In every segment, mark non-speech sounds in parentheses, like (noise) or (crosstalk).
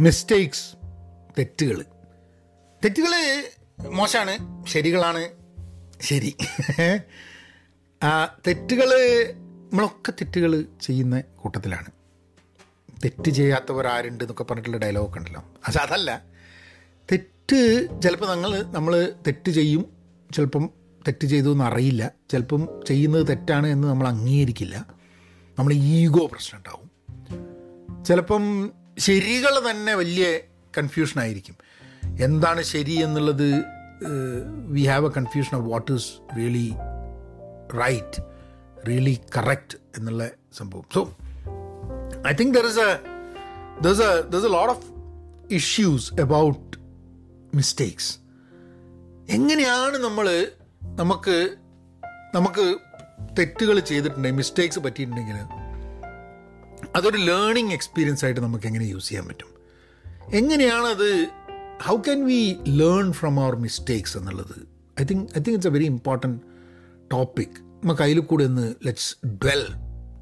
Mistakes തെറ്റുകൾ. തെറ്റുകൾ മോശമാണ് ശരികളാണ് ശരി. (laughs) തെറ്റുകൾ നമ്മളൊക്കെ തെറ്റുകൾ ചെയ്യുന്ന കൂട്ടത്തിലാണ്. തെറ്റ് ചെയ്യാത്തവർ ആരുണ്ട് എന്നൊക്കെ പറഞ്ഞിട്ടുള്ള ഡയലോഗൊക്കെ ഉണ്ടല്ലോ. പക്ഷെ അതല്ല തെറ്റ് ചിലപ്പോൾ ഞങ്ങൾ നമ്മൾ തെറ്റ് ചെയ്യും ചിലപ്പം തെറ്റ് ചെയ്തു എന്ന് അറിയില്ല ചിലപ്പം ചെയ്യുന്നത് തെറ്റാണ് എന്ന് നമ്മൾ അംഗീകരിക്കില്ല. നമ്മൾ ഈഗോ പ്രശ്നം ഉണ്ടാവും. ചിലപ്പം ശരികൾ തന്നെ വലിയ കൺഫ്യൂഷൻ ആയിരിക്കും. എന്താണ് ശരി എന്നുള്ളത് we have a confusion of what is really right really correct എന്നുള്ള സംഭവം. So I think there is a there's a there's a lot of issues about mistakes എങ്ങനെയാണ് നമ്മൾ നമുക്ക് നമുക്ക് തെറ്റുകൾ ചെയ്തിട്ടുണ്ടെങ്കിൽ മിസ്റ്റേക്സ് പറ്റിയിട്ടുണ്ടെങ്കിൽ അതൊരു ലേണിംഗ് എക്സ്പീരിയൻസ് ആയിട്ട് നമുക്ക് എങ്ങനെ യൂസ് ചെയ്യാൻ പറ്റും? എങ്ങനെയാണത് how can we learn from our mistakes എന്നുള്ളത്? I think I think it's a very important topic നമുക്ക് അതിൽ കൂടെ ഒന്ന് let's dwell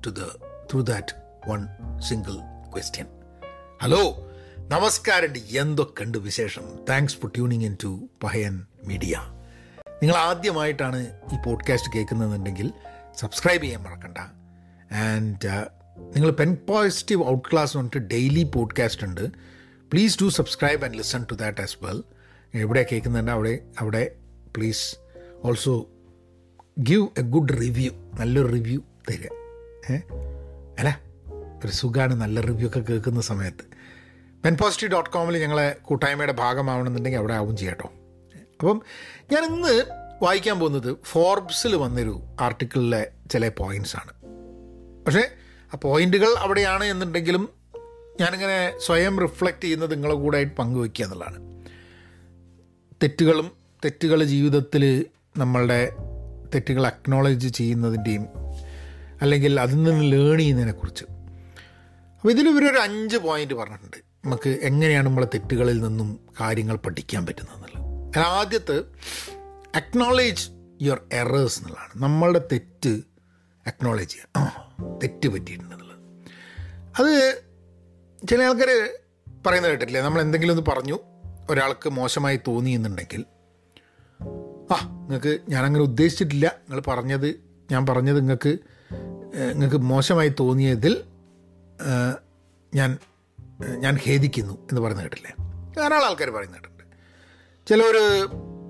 to the through that one single question hello നമസ്കാരം. എന്തൊക്കെയുണ്ട് വിശേഷം? Thanks for tuning in to Pahayan media നിങ്ങൾ ആദ്യമായിട്ടാണ് ഈ പോഡ്കാസ്റ്റ് കേൾക്കുന്നതെന്നുണ്ടെങ്കിൽ സബ്സ്ക്രൈബ് ചെയ്യാൻ മറക്കണ്ട. ആൻഡ് നിങ്ങൾ പെൻ പോസിറ്റീവ് ഔട്ട് ക്ലാസ് പറഞ്ഞിട്ട് ഡെയിലി പോഡ്കാസ്റ്റ് ഉണ്ട്. Please do subscribe and listen to that as well എവിടെ കേൾക്കുന്നുണ്ട് അവിടെ അവിടെ please also give a good review നല്ലൊരു റിവ്യൂ തരിക. ഏ? അല്ല ഒരു സുഖമാണ് നല്ല റിവ്യൂ ഒക്കെ കേൾക്കുന്ന സമയത്ത്. പെൻ പോസിറ്റീവ് ഡോട്ട് കോമിൽ ഞങ്ങളെ കൂട്ടായ്മയുടെ ഭാഗമാവണമെന്നുണ്ടെങ്കിൽ അവിടെ ആവും ചെയ്യാട്ടോ. അപ്പം ഞാൻ ഇന്ന് വായിക്കാൻ പോകുന്നത് ഫോർബ്സിൽ വന്നൊരു ആർട്ടിക്കിളിലെ ചില പോയിന്റ്സ് ആണ്. പക്ഷേ ആ പോയിന്റുകൾ അവിടെയാണ് എന്നുണ്ടെങ്കിലും ഞാനിങ്ങനെ സ്വയം റിഫ്ലക്റ്റ് ചെയ്യുന്നത് നിങ്ങളെ കൂടെ ആയിട്ട് എന്നുള്ളതാണ്. തെറ്റുകളും തെറ്റുകൾ ജീവിതത്തിൽ നമ്മളുടെ തെറ്റുകൾ അക്നോളജ് ചെയ്യുന്നതിന്റെയും അല്ലെങ്കിൽ അതിൽ നിന്ന് ലേൺ ചെയ്യുന്നതിനെക്കുറിച്ച്. അപ്പോൾ ഇതിൽ ഇവരൊരു അഞ്ച് പോയിന്റ് പറഞ്ഞിട്ടുണ്ട്. നമുക്ക് എങ്ങനെയാണ് നമ്മളെ തെറ്റുകളിൽ നിന്നും കാര്യങ്ങൾ പഠിക്കാൻ പറ്റുന്നതെന്നുള്ളത് അതിൽ ആദ്യത്തെ അക്നോളേജ് യുവർ എറേഴ്സ് എന്നുള്ളതാണ്. നമ്മളുടെ തെറ്റ് അക്നോളേജ് ചെയ്യുക തെറ്റ് പറ്റിയിട്ടുണ്ടെന്നുള്ളത്. അത് ചില ആൾക്കാർ പറയുന്നത് കേട്ടില്ലേ നമ്മൾ എന്തെങ്കിലും ഒന്ന് പറഞ്ഞു ഒരാൾക്ക് മോശമായി തോന്നി എന്നുണ്ടെങ്കിൽ ആ നിങ്ങൾക്ക് ഞാനങ്ങനെ ഉദ്ദേശിച്ചിട്ടില്ല. നിങ്ങൾ പറഞ്ഞത് ഞാൻ പറഞ്ഞത് നിങ്ങൾക്ക് നിങ്ങൾക്ക് മോശമായി തോന്നിയതിൽ ഞാൻ ഞാൻ ഖേദിക്കുന്നു എന്ന് പറയുന്നത് കേട്ടില്ലേ ധാരാളം ആൾക്കാർ പറയുന്ന കേട്ടിട്ടുണ്ട്. ചിലവർ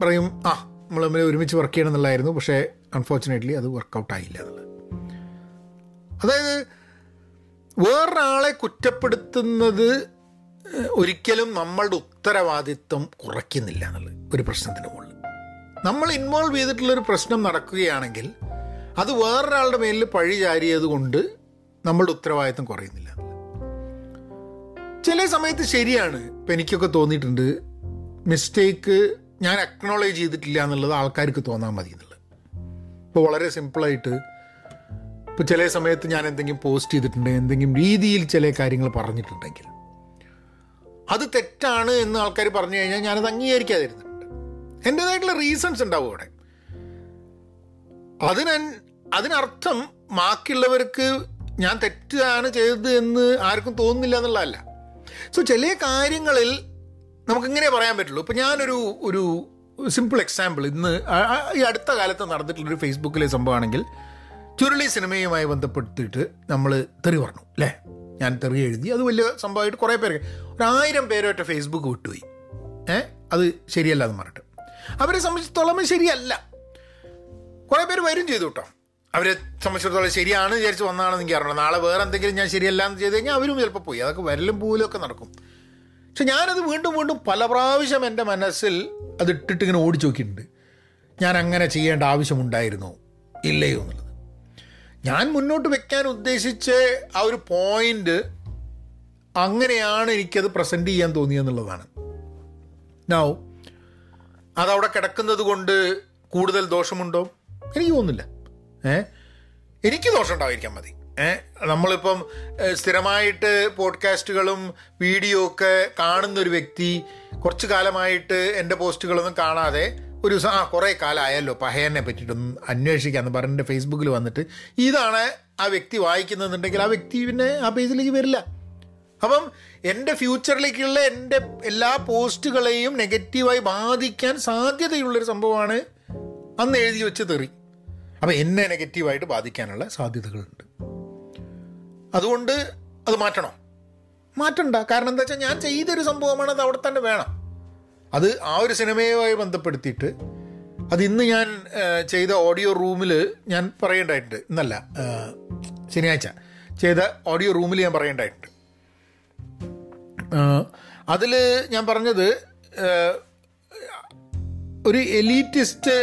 പറയും ആ നമ്മൾ തമ്മിൽ ഒരുമിച്ച് വർക്ക് ചെയ്യണം എന്നുള്ളതായിരുന്നു. പക്ഷേ അൺഫോർച്ചുനേറ്റ്ലി അത് വർക്കൗട്ടായില്ല എന്നുള്ളത്. അതായത് വേറൊരാളെ കുറ്റപ്പെടുത്തുന്നത് ഒരിക്കലും നമ്മളുടെ ഉത്തരവാദിത്വം കുറയ്ക്കുന്നില്ല എന്നുള്ളത് ഒരു പ്രശ്നത്തിന് മുകളിൽ. നമ്മൾ ഇൻവോൾവ് ചെയ്തിട്ടുള്ളൊരു പ്രശ്നം നടക്കുകയാണെങ്കിൽ അത് വേറൊരാളുടെ മേലിൽ പഴി ചാരിയത് കൊണ്ട് നമ്മളുടെ ഉത്തരവാദിത്വം കുറയുന്നില്ല ചില സമയത്ത് ശരിയാണ്. ഇപ്പം എനിക്കൊക്കെ തോന്നിയിട്ടുണ്ട് മിസ്റ്റേക്ക് ഞാൻ അക്നോളേജ് ചെയ്തിട്ടില്ല എന്നുള്ളത് ആൾക്കാർക്ക് തോന്നാൻ മതി എന്നുള്ളത്. ഇപ്പോൾ വളരെ സിമ്പിളായിട്ട് ഇപ്പോൾ ചില സമയത്ത് ഞാൻ എന്തെങ്കിലും പോസ്റ്റ് ചെയ്തിട്ടുണ്ട് എന്തെങ്കിലും രീതിയിൽ ചില കാര്യങ്ങൾ പറഞ്ഞിട്ടുണ്ടെങ്കിൽ. അത് തെറ്റാണ് എന്ന് ആൾക്കാർ പറഞ്ഞു കഴിഞ്ഞാൽ ഞാനത് അംഗീകരിക്കാതിരുന്നുണ്ട് എന്റേതായിട്ടുള്ള റീസൺസ് ഉണ്ടാവും അവിടെ. അതിന അതിനർത്ഥം ബാക്കിയുള്ളവർക്ക് ഞാൻ തെറ്റാണ് ചെയ്തത് എന്ന് ആർക്കും തോന്നുന്നില്ല എന്നുള്ളതല്ല. സോ ചില കാര്യങ്ങളിൽ നമുക്കിങ്ങനെ പറയാൻ പറ്റുള്ളൂ. ഇപ്പം ഞാനൊരു ഒരു സിമ്പിൾ എക്സാമ്പിൾ ഇന്ന് ഈ അടുത്ത കാലത്ത് നടന്നിട്ടുള്ളൊരു ഫേസ്ബുക്കിലെ സംഭവമാണെങ്കിൽ ചുരുളി സിനിമയുമായി ബന്ധപ്പെടുത്തിയിട്ട് നമ്മൾ തെറി പറഞ്ഞു അല്ലേ ഞാൻ തെറി എഴുതി അത് വലിയ സംഭവമായിട്ട് കുറേ പേര് ഒരായിരം പേരൊറ്റ ഫേസ്ബുക്ക് വിട്ടുപോയി. ഏ? അത് ശരിയല്ല എന്ന് പറഞ്ഞിട്ട്. അവരെ സംബന്ധിച്ചിടത്തോളം ശരിയല്ല. കുറേ പേര് വരും ചെയ്തു കേട്ടോ. അവരെ സംബന്ധിച്ചിടത്തോളം ശരിയാണ് വിചാരിച്ച് വന്നതാണെന്ന് എനിക്ക് അറിയണം നാളെ വേറെ എന്തെങ്കിലും ഞാൻ ശരിയല്ല എന്ന് ചെയ്ത് കഴിഞ്ഞാൽ അവരും ചിലപ്പോൾ പോയി. അതൊക്കെ വരലും പോലും ഒക്കെ നടക്കും. പക്ഷെ ഞാനത് വീണ്ടും വീണ്ടും പല പ്രാവശ്യം എന്റെ മനസ്സിൽ അത് ഇട്ടിട്ട് ഇങ്ങനെ ഓടിച്ചു നോക്കിയിട്ടുണ്ട് ഞാൻ അങ്ങനെ ചെയ്യേണ്ട ആവശ്യമുണ്ടായിരുന്നോ ഇല്ലയോ എന്നുള്ളത്. ഞാൻ മുന്നോട്ട് വെക്കാൻ ഉദ്ദേശിച്ച ആ ഒരു പോയിന്റ് അങ്ങനെയാണ് എനിക്കത് പ്രസന്റ് ചെയ്യാൻ തോന്നിയെന്നുള്ളതാണ് നൗ അതവിടെ കിടക്കുന്നത് കൊണ്ട് കൂടുതൽ ദോഷമുണ്ടോ? എനിക്ക് തോന്നുന്നില്ല. ഏ? എനിക്ക് ദോഷം ഉണ്ടായിരിക്കാൻ മതി. ഏ? നമ്മളിപ്പം സ്ഥിരമായിട്ട് പോഡ്കാസ്റ്റുകളും വീഡിയോ ഒക്കെ കാണുന്നൊരു വ്യക്തി കുറച്ച് കാലമായിട്ട് എന്റെ പോസ്റ്റുകളൊന്നും കാണാതെ ഒരു ദിവസം ആ കുറേ കാലമായല്ലോ പഹയനെ പറ്റിയിട്ടൊന്നും അന്വേഷിക്കാമെന്ന് പറഞ്ഞിട്ട് ഫേസ്ബുക്കിൽ വന്നിട്ട് ഇതാണ് ആ വ്യക്തി വായിക്കുന്നതെന്നുണ്ടെങ്കിൽ ആ വ്യക്തി പിന്നെ ആ പേജിലേക്ക് വരില്ല. അപ്പം എന്റെ ഫ്യൂച്ചറിലേക്കുള്ള എന്റെ എല്ലാ പോസ്റ്റുകളെയും നെഗറ്റീവായി ബാധിക്കാൻ സാധ്യതയുള്ളൊരു സംഭവമാണ് അന്ന് എഴുതി വെച്ച് തെറി. അപ്പം എന്നെ നെഗറ്റീവായിട്ട് ബാധിക്കാനുള്ള സാധ്യതകളുണ്ട്. അതുകൊണ്ട് അത് മാറ്റണം. മാറ്റണ്ട. കാരണം എന്താ വെച്ചാൽ ഞാൻ ചെയ്തൊരു സംഭവമാണ് അത് അവിടെ തന്നെ വേണം. അത് ആ ഒരു സിനിമയുമായി ബന്ധപ്പെടുത്തിയിട്ട് അത് ഇന്ന് ഞാൻ ചെയ്ത ഓഡിയോ റൂമിൽ ഞാൻ പറയേണ്ടതായിട്ടുണ്ട്. ഇന്നല്ല ശനിയാഴ്ച ചെയ്ത ഓഡിയോ റൂമിൽ ഞാൻ പറയേണ്ടതായിട്ടുണ്ട്. അതിൽ ഞാൻ പറഞ്ഞത് ഒരു എലീറ്റിസ്റ്റ്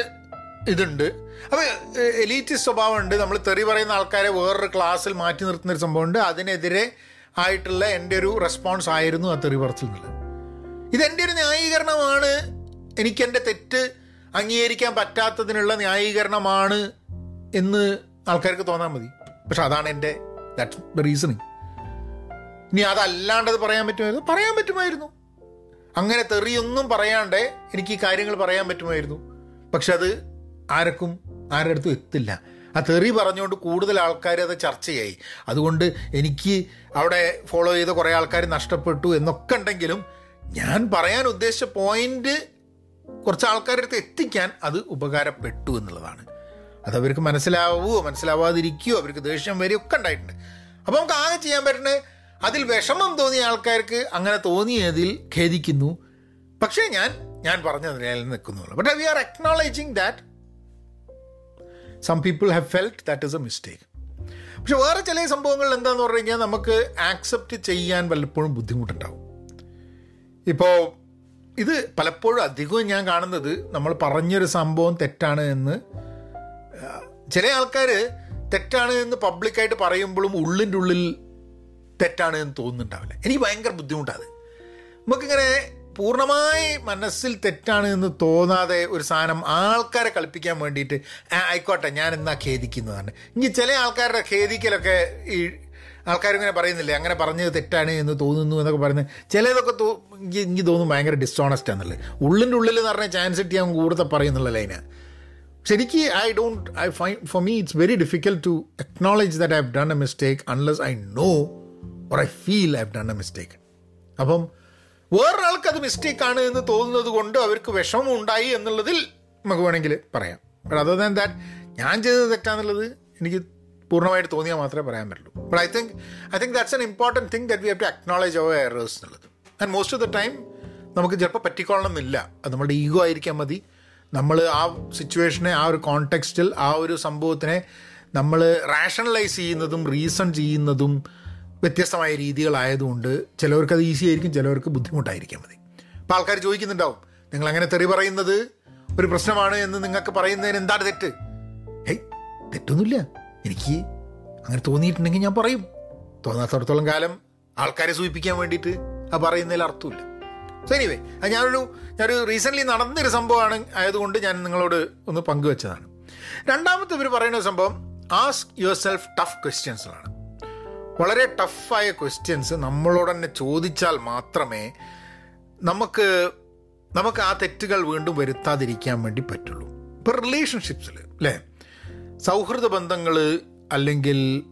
ഇതുണ്ട്. അപ്പോൾ എലീറ്റിസ്റ്റ് സ്വഭാവമുണ്ട്. നമ്മൾ തെറി പറയുന്ന ആൾക്കാരെ വേറൊരു ക്ലാസ്സിൽ മാറ്റി നിർത്തുന്ന ഒരു സംഭവമുണ്ട്. അതിനെതിരെ ആയിട്ടുള്ള എന്റെ ഒരു റെസ്പോൺസ് ആയിരുന്നു ആ തെറി പറച്ചിൽ ഇതെന്റെ ഒരു ന്യായീകരണമാണ്. എനിക്കെന്റെ തെറ്റ് അംഗീകരിക്കാൻ പറ്റാത്തതിനുള്ള ന്യായീകരണമാണ് എന്ന് ആൾക്കാർക്ക് തോന്നാൻ മതി. പക്ഷെ അതാണ് എന്റെ ദാറ്റ്സ് ദ റീസണിങ് ഇനി അതല്ലാണ്ടത് പറയാൻ പറ്റുമായിരുന്നു? പറയാൻ പറ്റുമായിരുന്നു. അങ്ങനെ തെറിയൊന്നും പറയാണ്ട് എനിക്ക് ഈ കാര്യങ്ങൾ പറയാൻ പറ്റുമായിരുന്നു. പക്ഷെ അത് ആർക്കും ആരുടെ അടുത്തും എത്തില്ല. ആ തെറി പറഞ്ഞുകൊണ്ട് കൂടുതൽ ആൾക്കാർ അത് ചർച്ചയായി. അതുകൊണ്ട് എനിക്ക് അവിടെ ഫോളോ ചെയ്ത കുറേ ആൾക്കാർ നഷ്ടപ്പെട്ടു എന്നൊക്കെ ഉണ്ടെങ്കിലും ഞാൻ പറയാൻ ഉദ്ദേശിച്ച പോയിന്റ് കുറച്ച് ആൾക്കാരുടെ അടുത്ത് എത്തിക്കാൻ അത് ഉപകാരപ്പെട്ടു എന്നുള്ളതാണ്. അത് അവർക്ക് മനസ്സിലാവുമോ മനസ്സിലാവാതിരിക്കുകയോ അവർക്ക് ദേഷ്യം വരികയോ ഒക്കെ ഉണ്ടായിട്ടുണ്ട്. അപ്പോൾ നമുക്ക് ആകെ ചെയ്യാൻ പറ്റുന്നത് അതിൽ വിഷമം തോന്നിയ ആൾക്കാർക്ക് അങ്ങനെ തോന്നിയതിൽ ഖേദിക്കുന്നു. പക്ഷേ ഞാൻ ഞാൻ പറഞ്ഞതിൽ നിൽക്കുന്നുള്ളൂ. But we are acknowledging that some people have felt that is a mistake പക്ഷെ വേറെ ചില സംഭവങ്ങൾ എന്താണെന്ന് പറഞ്ഞു കഴിഞ്ഞാൽ നമുക്ക് ആക്സെപ്റ്റ് ചെയ്യാൻ വല്ലപ്പോഴും ബുദ്ധിമുട്ടുണ്ടാവും. ഇപ്പോൾ ഇത് പലപ്പോഴും അധികവും ഞാൻ കാണുന്നത് നമ്മൾ പറഞ്ഞൊരു സംഭവം തെറ്റാണ് എന്ന്. ചില ആൾക്കാർ തെറ്റാണ് എന്ന് പബ്ലിക്കായിട്ട് പറയുമ്പോഴും ഉള്ളിന്റെ ഉള്ളിൽ തെറ്റാണ് എന്ന് തോന്നുന്നുണ്ടാവില്ല. എനിക്ക് ഭയങ്കര ബുദ്ധിമുട്ടാണ് നമുക്കിങ്ങനെ പൂർണമായി മനസ്സിൽ തെറ്റാണ് എന്ന് തോന്നാതെ ഒരു സാധനം ആൾക്കാരെ കളിപ്പിക്കാൻ വേണ്ടിയിട്ട് "ആ, ആയിക്കോട്ടെ ഞാൻ എന്നാ ഖേദിക്കുന്നതാണ്. ഇനി ചില ആൾക്കാരുടെ ഖേദിക്കലൊക്കെ ആൾക്കാരിങ്ങനെ പറയുന്നില്ലേ അങ്ങനെ പറഞ്ഞത് തെറ്റാണ് എന്ന് തോന്നുന്നു എന്നൊക്കെ പറയുന്നത്. ചിലതൊക്കെ തോ എനിക്ക് എനിക്ക് തോന്നുന്നു ഭയങ്കര ഡിസ്റ്റോണസ്റ്റ് ആണെന്നുള്ളത്. ഉള്ളിന്റെ ഉള്ളിൽ എന്ന് പറഞ്ഞാൽ ചാൻസ് കിട്ടിയാൽ കൂടുതൽ പറയുന്നുള്ള ലൈന് ശരിക്ക് I don't I find for me it's very difficult to acknowledge that I have done a mistake unless I know or I feel I have done a mistake അപ്പം വേറൊരാൾക്ക് അത് മിസ്റ്റേക്കാണ് എന്ന് തോന്നുന്നത് കൊണ്ട് അവർക്ക് വിഷമം ഉണ്ടായി എന്നുള്ളതിൽ നമുക്ക് വേണമെങ്കിൽ പറയാം. ബട്ട് അതർ ദാൻ ദാറ്റ് ഞാൻ ചെയ്തത് തെറ്റാന്നുള്ളത് എനിക്ക് പൂർണമായിട്ട് തോന്നിയാൽ മാത്രമേ പറയാൻ പറ്റുള്ളൂ. But I think I think that's an important thing that we have to acknowledge our errors എന്നുള്ളത്. And most of the time നമുക്ക് ചിലപ്പോൾ പറ്റിക്കൊള്ളണം എന്നില്ല അത് നമ്മുടെ ഈഗോ ആയിരിക്കാൻ മതി. നമ്മൾ ആ സിറ്റുവേഷനെ ആ ഒരു കോണ്ടെക്സ്റ്റിൽ ആ ഒരു സംഭവത്തിനെ നമ്മൾ റാഷണലൈസ് ചെയ്യുന്നതും റീസൺ ചെയ്യുന്നതും വ്യത്യസ്തമായ രീതികളായതുകൊണ്ട് ചിലവർക്ക് അത് ഈസി ആയിരിക്കും ചിലവർക്ക് ബുദ്ധിമുട്ടായിരിക്കാം മതി. അപ്പോൾ ആൾക്കാർ ചോദിക്കുന്നുണ്ടാവും നിങ്ങൾ അങ്ങനെ തെറി പറയുന്നത് ഒരു പ്രശ്നമാണ് എന്ന് നിങ്ങൾക്ക് പറയുന്നതിന് എന്താണ് തെറ്റ്? ഹേയ് തെറ്റൊന്നുമില്ല. എനിക്ക് അങ്ങനെ തോന്നിയിട്ടുണ്ടെങ്കിൽ ഞാൻ പറയും. തോന്നാത്തടത്തോളം കാലം ആൾക്കാരെ സൂചിപ്പിക്കാൻ വേണ്ടിയിട്ട് ആ പറയുന്നതിൽ അർത്ഥമില്ല. സോ എനിവേ അത് ഞാനൊരു ഞാനൊരു റീസെന്റ്ലി നടന്നൊരു സംഭവമാണ് ആയതുകൊണ്ട് ഞാൻ നിങ്ങളോട് ഒന്ന് പങ്കുവെച്ചതാണ്. രണ്ടാമത്തെ ഇവർ പറയുന്ന സംഭവം ആസ്ക് യുവർ സെൽഫ് ടഫ് ക്വസ്റ്റ്യൻസിലാണ് വളരെ ടഫായ ക്വസ്റ്റ്യൻസ് നമ്മളോട് തന്നെ ചോദിച്ചാൽ മാത്രമേ നമുക്ക് നമുക്ക് ആ തെറ്റുകൾ വീണ്ടും വരുത്താതിരിക്കാൻ വേണ്ടി പറ്റുള്ളൂ. ഇപ്പോൾ റിലേഷൻഷിപ്സിൽ അല്ലേ സൗഹൃദ ബന്ധങ്ങൾ അല്ലെങ്കിൽ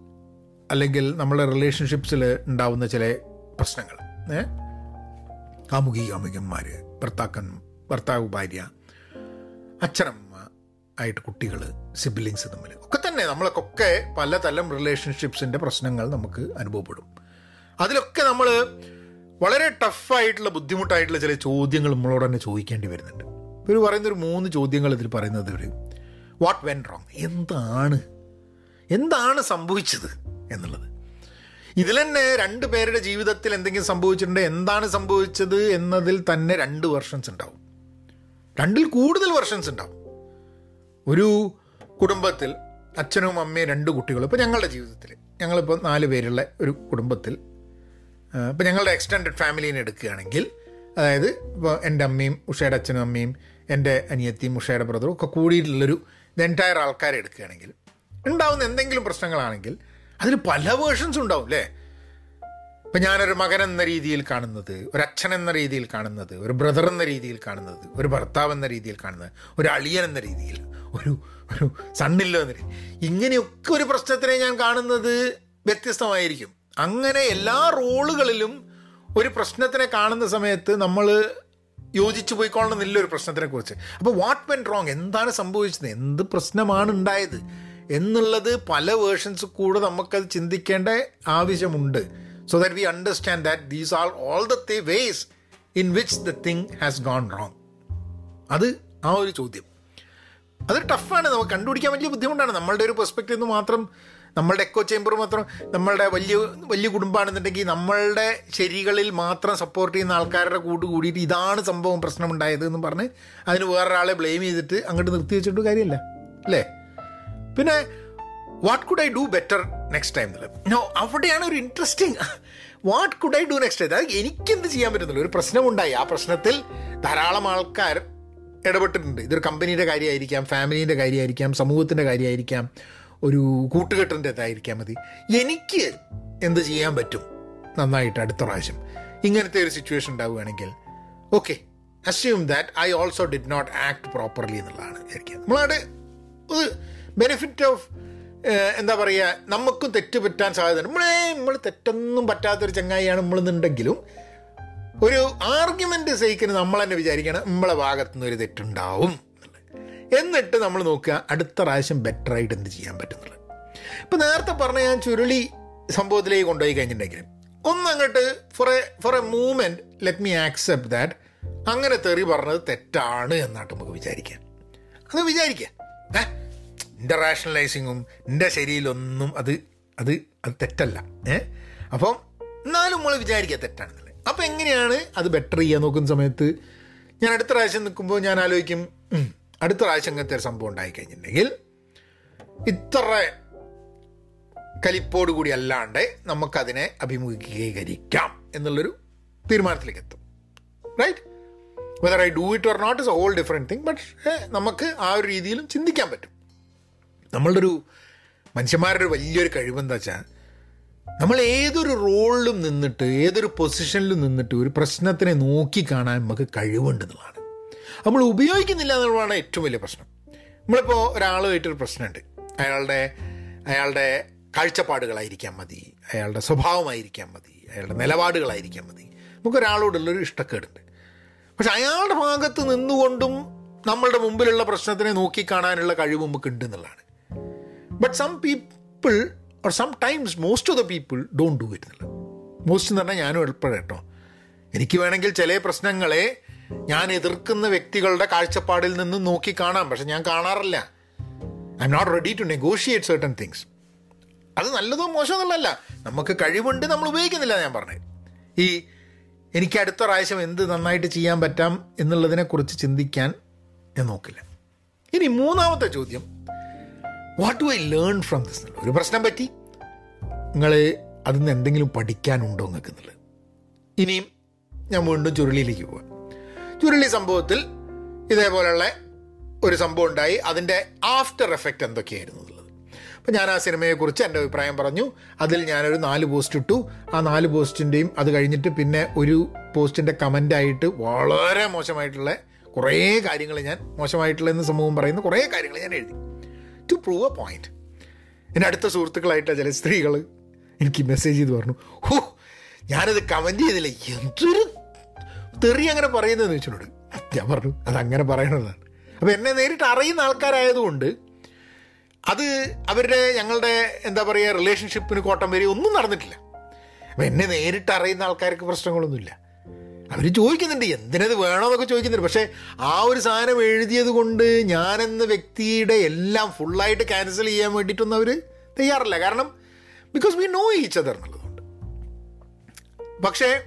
അല്ലെങ്കിൽ നമ്മളെ റിലേഷൻഷിപ്സിൽ ഉണ്ടാവുന്ന ചില പ്രശ്നങ്ങൾ. ഏ? കാമുകി കാമുകന്മാർ ഭർത്താക്കൻ ഭർത്താവ് ഭാര്യ അച്ഛനമ്മ ആയിട്ട് കുട്ടികൾ സിബ്ലിങ്സ് തമ്മിൽ ഒക്കെ തന്നെ നമ്മളൊക്കെ പലതരം റിലേഷൻഷിപ്സിന്റെ പ്രശ്നങ്ങൾ നമുക്ക് അനുഭവപ്പെടും. അതിലൊക്കെ നമ്മൾ വളരെ ടഫായിട്ടുള്ള ബുദ്ധിമുട്ടായിട്ടുള്ള ചില ചോദ്യങ്ങൾ നമ്മളോട് തന്നെ ചോദിക്കേണ്ടി വരുന്നുണ്ട്. ഇവർ പറയുന്നൊരു മൂന്ന് ചോദ്യങ്ങൾ ഇതിൽ പറയുന്നത് വാട്ട് വെൻ റോങ് എന്താണ്? എന്താണ് സംഭവിച്ചത് എന്നുള്ളത്. ഇതിൽ തന്നെ രണ്ട് പേരുടെ ജീവിതത്തിൽ എന്തെങ്കിലും സംഭവിച്ചിട്ടുണ്ട്. എന്താണ് സംഭവിച്ചത് എന്നതിൽ തന്നെ രണ്ട് വെർഷൻസ് ഉണ്ടാവും. രണ്ടിൽ കൂടുതൽ വെർഷൻസ് ഉണ്ടാവും. ഒരു കുടുംബത്തിൽ അച്ഛനും അമ്മയും രണ്ട് കുട്ടികളും ഇപ്പോൾ ഞങ്ങളുടെ ജീവിതത്തിൽ. ഞങ്ങളിപ്പോൾ നാല് പേരുള്ള ഒരു കുടുംബത്തിൽ. ഇപ്പോൾ ഞങ്ങളുടെ എക്സ്റ്റെൻഡഡ് ഫാമിലീനെ എടുക്കുകയാണെങ്കിൽ അതായത് ഇപ്പോൾ എന്റെ അമ്മയും ഉഷയുടെ അച്ഛനും അമ്മയും എന്റെ അനിയത്തിയും ഉഷയുടെ ബ്രദറും ഒക്കെ കൂടിയിട്ടുള്ളൊരു എന്റയർ ആൾക്കാരെ എടുക്കുകയാണെങ്കിൽ ഉണ്ടാവുന്ന എന്തെങ്കിലും പ്രശ്നങ്ങളാണെങ്കിൽ അതിൽ പല വേർഷൻസ് ഉണ്ടാവും അല്ലേ ഇപ്പം ഞാനൊരു മകൻ എന്ന രീതിയിൽ കാണുന്നത് ഒരു അച്ഛൻ എന്ന രീതിയിൽ കാണുന്നത് ഒരു ബ്രദർ എന്ന രീതിയിൽ കാണുന്നത് ഒരു ഭർത്താവ് എന്ന രീതിയിൽ കാണുന്നത് ഒരു അളിയൻ എന്ന രീതിയിൽ ഒരു ഒരു സണ്ണില്ലോ എന്ന രീതി ഇങ്ങനെയൊക്കെ ഒരു പ്രശ്നത്തിനെ ഞാൻ കാണുന്നത് വ്യത്യസ്തമായിരിക്കും. അങ്ങനെ എല്ലാ റോളുകളിലും ഒരു പ്രശ്നത്തിനെ കാണുന്ന സമയത്ത് നമ്മൾ യോജിച്ചു പോയിക്കൊള്ളണമെന്നില്ല ഒരു പ്രശ്നത്തിനെ കുറിച്ച്. അപ്പോൾ വാട്ട് വെൻ റോങ് എന്താണ് സംഭവിച്ചത്? എന്ത് പ്രശ്നമാണ് ഉണ്ടായത്? എന്നുള്ളത് പല വേർഷൻസ് കൂടെ നമുക്കത് ചിന്തിക്കേണ്ട ആവശ്യമുണ്ട്. So that we understand that these are all the the ways in which the thing has gone wrong അത് ആ ഒരു ചോദ്യം. അത് ടഫാണ് നമുക്ക് കണ്ടുപിടിക്കാൻ വലിയ ബുദ്ധിമുട്ടാണ്. നമ്മളുടെ ഒരു പെർസ്പെക്റ്റീവ് മാത്രം നമ്മളുടെ എക്കോ ചേമ്പർ മാത്രം നമ്മളുടെ വലിയ വലിയ കുടുംബമാണെന്നുണ്ടെങ്കിൽ നമ്മളുടെ ശരികളിൽ മാത്രം സപ്പോർട്ട് ചെയ്യുന്ന ആൾക്കാരുടെ കൂട്ട് കൂടിയിട്ട് ഇതാണ് സംഭവം പ്രശ്നമുണ്ടായത് എന്ന് പറഞ്ഞ് അതിന് വേറൊരാളെ ബ്ലെയിം ചെയ്തിട്ട് അങ്ങോട്ട് നിർത്തി വെച്ചിട്ട് കാര്യമില്ല. അല്ലേ? പിന്നെ what could I do better next time എന്നുള്ളത് നോ അവിടെയാണ് ഒരു interesting what could I do next time അത് എനിക്കെന്ത് ചെയ്യാൻ പറ്റുന്നുള്ളൂ ഒരു പ്രശ്നമുണ്ടായി. ആ പ്രശ്നത്തിൽ ധാരാളം ആൾക്കാർ ഇടപെട്ടിട്ടുണ്ട്. ഇതൊരു കമ്പനിയുടെ കാര്യമായിരിക്കാം ഫാമിലീന്റെ കാര്യമായിരിക്കാം സമൂഹത്തിന്റെ കാര്യമായിരിക്കാം. ഒരു കൂട്ടുകെട്ടിന്റെതായിരിക്കാം മതി. എനിക്ക് എന്ത് ചെയ്യാൻ പറ്റും? നന്നായിട്ട് അടുത്ത പ്രാവശ്യം. ഇങ്ങനത്തെ ഒരു സിറ്റുവേഷൻ ഉണ്ടാവുകയാണെങ്കിൽ okay assume that I also did not act properly എന്നുള്ളതാണ് വിചാരിക്കുക നമ്മളവിടെ ഒരു ബെനിഫിറ്റ് ഓഫ് എന്താ പറയുക നമുക്കും തെറ്റ് പറ്റാൻ സാധ്യത നമ്മളെ നമ്മൾ തെറ്റൊന്നും പറ്റാത്തൊരു ചങ്ങായിയാണ് നമ്മളെന്നുണ്ടെങ്കിലും ഒരു ആർഗ്യുമെന്റ് സഹിക്കുന്ന നമ്മൾ തന്നെ വിചാരിക്കണം നമ്മളെ ഭാഗത്തുനിന്ന് ഒരു തെറ്റുണ്ടാവും. എന്നിട്ട് നമ്മൾ നോക്കുക അടുത്ത പ്രാവശ്യം ബെറ്റർ ആയിട്ട് എന്ത് ചെയ്യാൻ പറ്റുന്നുള്ളത്. ഇപ്പം നേരത്തെ പറഞ്ഞ ഞാൻ ചുരുളി സംഭവത്തിലേക്ക് കൊണ്ടുപോയി ഒന്ന് അങ്ങോട്ട് for a for a moment let me accept that അങ്ങനെ തെറി പറഞ്ഞത് തെറ്റാണ് എന്നാട്ട് നമുക്ക് വിചാരിക്കാം. അത് വിചാരിക്കുക ഏ? എന്റെ റാഷണലൈസിങ്ങും എന്റെ ശരിയിലൊന്നും അത് അത് അത് തെറ്റല്ല. ഏ? അപ്പം എന്നാലും നമ്മൾ വിചാരിക്കുക തെറ്റാണെന്നുള്ളത്. അപ്പോൾ എങ്ങനെയാണ് അത് ബെറ്റർ ചെയ്യാൻ നോക്കുന്ന സമയത്ത് ഞാൻ അടുത്ത പ്രാവശ്യം നിൽക്കുമ്പോൾ ഞാൻ ആലോചിക്കും അടുത്ത പ്രാവശ്യം അങ്ങനത്തെ ഒരു സംഭവം ഉണ്ടായിക്കഴിഞ്ഞിട്ടുണ്ടെങ്കിൽ ഇത്ര കലിപ്പോട് കൂടി അല്ലാണ്ട് നമുക്കതിനെ അഭിമുഖീകരിക്കാം എന്നുള്ളൊരു തീരുമാനത്തിലേക്ക് എത്തും right whether I do it or not is whole different thing but നമുക്ക് ആ ഒരു രീതിയിലും ചിന്തിക്കാൻ പറ്റും. നമ്മളുടെ ഒരു മനുഷ്യന്മാരുടെ വലിയൊരു കഴിവെന്താ വെച്ചാൽ നമ്മൾ ഏതൊരു റോളിലും നിന്നിട്ട് ഏതൊരു പൊസിഷനിലും നിന്നിട്ട് ഒരു പ്രശ്നത്തിനെ നോക്കി കാണാൻ നമുക്ക് കഴിവുണ്ട് എന്നുള്ളതാണ്. നമ്മൾ ഉപയോഗിക്കുന്നില്ല എന്നുള്ളതാണ് ഏറ്റവും വലിയ പ്രശ്നം. നമ്മളിപ്പോൾ ഒരാളുമായിട്ടൊരു പ്രശ്നമുണ്ട്. അയാളുടെ അയാളുടെ കാഴ്ചപ്പാടുകളായിരിക്കാം മതി. അയാളുടെ സ്വഭാവമായിരിക്കാം മതി. അയാളുടെ നിലപാടുകളായിരിക്കാം മതി. നമുക്കൊരാളോടുള്ളൊരു ഇഷ്ടക്കേടുണ്ട്. പക്ഷെ അയാളുടെ ഭാഗത്ത് നിന്നുകൊണ്ടും നമ്മളുടെ മുമ്പിലുള്ള പ്രശ്നത്തിനെ നോക്കിക്കാണാനുള്ള കഴിവ് നമുക്ക് ഉണ്ട് എന്നുള്ളതാണ് but some people or sometimes most of the people don't do it എന്നുള്ളത് മോസ്റ്റ് എന്ന് പറഞ്ഞാൽ ഞാനും എളുപ്പമാണ് കേട്ടോ. എനിക്ക് വേണമെങ്കിൽ ചില പ്രശ്നങ്ങളെ ഞാൻ എതിർക്കുന്ന വ്യക്തികളുടെ കാഴ്ചപ്പാടിൽ നിന്ന് നോക്കി കാണാം. പക്ഷെ ഞാൻ കാണാറില്ല. I am not ready to negotiate certain things അത് നല്ലതോ മോശമെന്നുള്ളതല്ല നമുക്ക് കഴിവുണ്ട് നമ്മൾ ഉപയോഗിക്കുന്നില്ല ഞാൻ പറഞ്ഞത് ഈ എനിക്ക് അടുത്ത പ്രാവശ്യം എന്ത് നന്നായിട്ട് ചെയ്യാൻ പറ്റാം എന്നുള്ളതിനെക്കുറിച്ച് ചിന്തിക്കാൻ ഞാൻ നോക്കില്ല. ഇനി മൂന്നാമത്തെ ചോദ്യം. What do I learn from this ഒരു പ്രശ്നം പറ്റി. നിങ്ങൾ അതിൽ നിന്ന് എന്തെങ്കിലും പഠിക്കാനുണ്ടോ നിങ്ങൾക്ക് എന്നുള്ളത് ഇനിയും ഞാൻ വീണ്ടും ചുരുളിയിലേക്ക് പോവാം. ചുരുളി സംഭവത്തിൽ ഇതേപോലെയുള്ള ഒരു സംഭവം ഉണ്ടായി. അതിന്റെ ആഫ്റ്റർ എഫക്റ്റ് എന്തൊക്കെയായിരുന്നു എന്നുള്ളത്. അപ്പോൾ ഞാൻ ആ സിനിമയെക്കുറിച്ച് എന്റെ അഭിപ്രായം പറഞ്ഞു. അതിൽ ഞാനൊരു നാല് പോസ്റ്റ് ഇട്ടു. ആ നാല് പോസ്റ്റിന്റെയും അത് കഴിഞ്ഞിട്ട് പിന്നെ ഒരു പോസ്റ്റിന്റെ കമന്റായിട്ട് വളരെ മോശമായിട്ടുള്ള കുറേ കാര്യങ്ങൾ ഞാൻ മോശമായിട്ടുള്ള എന്ന് സമൂഹം പറയുന്ന കുറേ കാര്യങ്ങൾ ഞാൻ എഴുതി. ടു പ്രൂവ് എ പോയിന്റ് എന്റെ അടുത്ത സുഹൃത്തുക്കളായിട്ടുള്ള ചില സ്ത്രീകൾ എനിക്ക് മെസ്സേജ് ചെയ്ത് പറഞ്ഞു ഹോ ഞാനത് കമന്റ് ചെയ്തില്ല. എന്തൊരു തെറി അങ്ങനെ പറയുന്നതെന്ന് വെച്ചോട് ഞാൻ പറഞ്ഞു അത് അങ്ങനെ പറയണതാണ്. അപ്പോൾ എന്നെ നേരിട്ട് അറിയുന്ന ആൾക്കാരായതുകൊണ്ട് അത് അവരുടെ ഞങ്ങളുടെ എന്താ പറയുക റിലേഷൻഷിപ്പിന് കോട്ടം വരെ ഒന്നും നടന്നിട്ടില്ല. അപ്പം എന്നെ നേരിട്ട് അറിയുന്ന ആൾക്കാർക്ക് പ്രശ്നങ്ങളൊന്നുമില്ല. അവർ ചോദിക്കുന്നുണ്ട് എന്തിനത് വേണമെന്നൊക്കെ ചോദിക്കുന്നുണ്ട്. പക്ഷേ ആ ഒരു സാധനം എഴുതിയത് കൊണ്ട് ഞാനെന്ന വ്യക്തിയുടെ എല്ലാം ഫുള്ളായിട്ട് ക്യാൻസൽ ചെയ്യാൻ വേണ്ടിയിട്ടൊന്നും അവർ തയ്യാറല്ല. കാരണം because we know each other എന്നുള്ളതുകൊണ്ട്. പക്ഷേ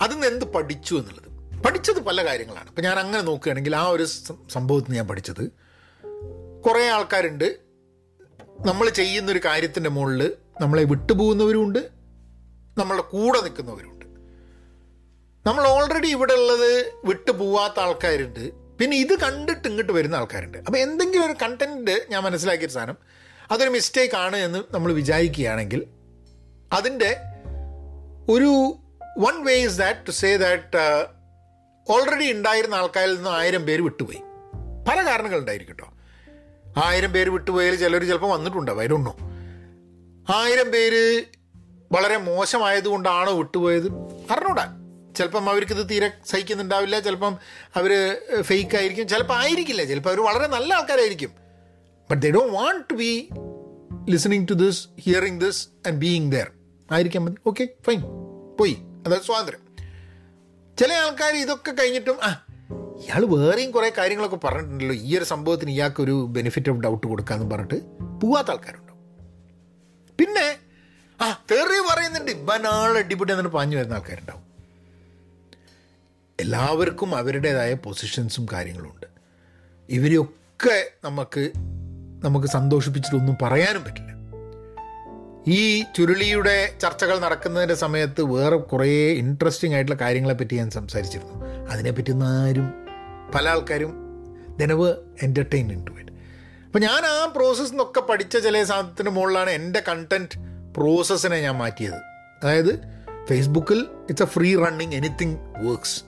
അതിൽ നിന്ന് എന്ത് പഠിച്ചു എന്നുള്ളത്. പഠിച്ചത് പല കാര്യങ്ങളാണ്. ഇപ്പം ഞാൻ അങ്ങനെ നോക്കുകയാണെങ്കിൽ ആ ഒരു സംഭവത്തിൽ ഞാൻ പഠിച്ചത് കുറേ ആൾക്കാരുണ്ട്. നമ്മൾ ചെയ്യുന്നൊരു കാര്യത്തിന്റെ മുകളിൽ നമ്മളെ വിട്ടുപോകുന്നവരുമുണ്ട്. നമ്മളുടെ കൂടെ നിൽക്കുന്നവരുണ്ട് നമ്മൾ ഓൾറെഡി ഇവിടെ ഉള്ളത് വിട്ടുപോവാത്ത ആൾക്കാരുണ്ട്. പിന്നെ ഇത് കണ്ടിട്ട് ഇങ്ങോട്ട് വരുന്ന ആൾക്കാരുണ്ട്. അപ്പോൾ എന്തെങ്കിലും ഒരു കണ്ടന്റ് ഞാൻ മനസ്സിലാക്കിയ സാധനം അതൊരു മിസ്റ്റേക്ക് ആണ് എന്ന് നമ്മൾ വിചാരിക്കുകയാണെങ്കിൽ അതിന്റെ ഒരു one way is that to say that already ഉണ്ടായിരുന്ന ആൾക്കാരിൽ നിന്ന് ആയിരം പേര് വിട്ടുപോയി. പല കാരണങ്ങളുണ്ടായിരിക്കും കേട്ടോ. ആയിരം പേര് വിട്ടുപോയാൽ ചിലർ ചിലപ്പോൾ വന്നിട്ടുണ്ടാവും അതിലൊന്നോ ആയിരം പേര് വളരെ മോശമായതുകൊണ്ടാണോ വിട്ടുപോയത്? അറിഞ്ഞൂടാ ചിലപ്പം അവർക്കിത് തീരെ സഹിക്കുന്നുണ്ടാവില്ല ചിലപ്പം അവർ ഫേക്ക് ആയിരിക്കും ചിലപ്പോൾ ആയിരിക്കില്ല ചിലപ്പോൾ അവർ വളരെ നല്ല ആൾക്കാരായിരിക്കും. But they don't want to be listening to this hearing this and being there ആയിരിക്കാൻ മതി ഓക്കെ ഫൈൻ പോയി. അതായത് സ്വാതന്ത്ര്യം. ചില ആൾക്കാർ ഇതൊക്കെ കഴിഞ്ഞിട്ടും ആ ഇയാൾ വേറെയും കുറേ കാര്യങ്ങളൊക്കെ പറഞ്ഞിട്ടുണ്ടല്ലോ ഈ ഒരു സംഭവത്തിന് ഇയാൾക്കൊരു ബെനിഫിറ്റ് ഓഫ് ഡൗട്ട് കൊടുക്കാമെന്ന് പറഞ്ഞിട്ട് പോവാത്ത ആൾക്കാരുണ്ടാവും. പിന്നെ ആ തെറി പറയുന്നുണ്ട് ഇബനാൾ അടിപൊളി എന്നിട്ട് പാഞ്ഞു വരുന്ന ആൾക്കാരുണ്ടാവും. എല്ലാവർക്കും അവരുടേതായ പൊസിഷൻസും കാര്യങ്ങളുണ്ട്. ഇവരെയൊക്കെ നമുക്ക് നമുക്ക് സന്തോഷിപ്പിച്ചിട്ടൊന്നും പറയാനും പറ്റില്ല. ഈ ചുരുളിയുടെ ചർച്ചകൾ നടക്കുന്നതിന്റെ സമയത്ത് വേറെ കുറേ ഇൻട്രസ്റ്റിംഗ് ആയിട്ടുള്ള കാര്യങ്ങളെപ്പറ്റി ഞാൻ സംസാരിച്ചിരുന്നു. അതിനെപ്പറ്റി ഒന്നും ആരും പല ആൾക്കാരും ദനവ് എന്റർടൈൻ ഇൻ അപ്പോൾ ഞാൻ ആ പ്രോസസ്സ് നിന്നൊക്കെ പഠിച്ച ചില സാധനത്തിന് മുകളിലാണ് എന്റെ കണ്ടന്റ് പ്രോസസ്സിനെ ഞാൻ മാറ്റിയത്. അതായത് ഫേസ്ബുക്കിൽ it's a free running anything works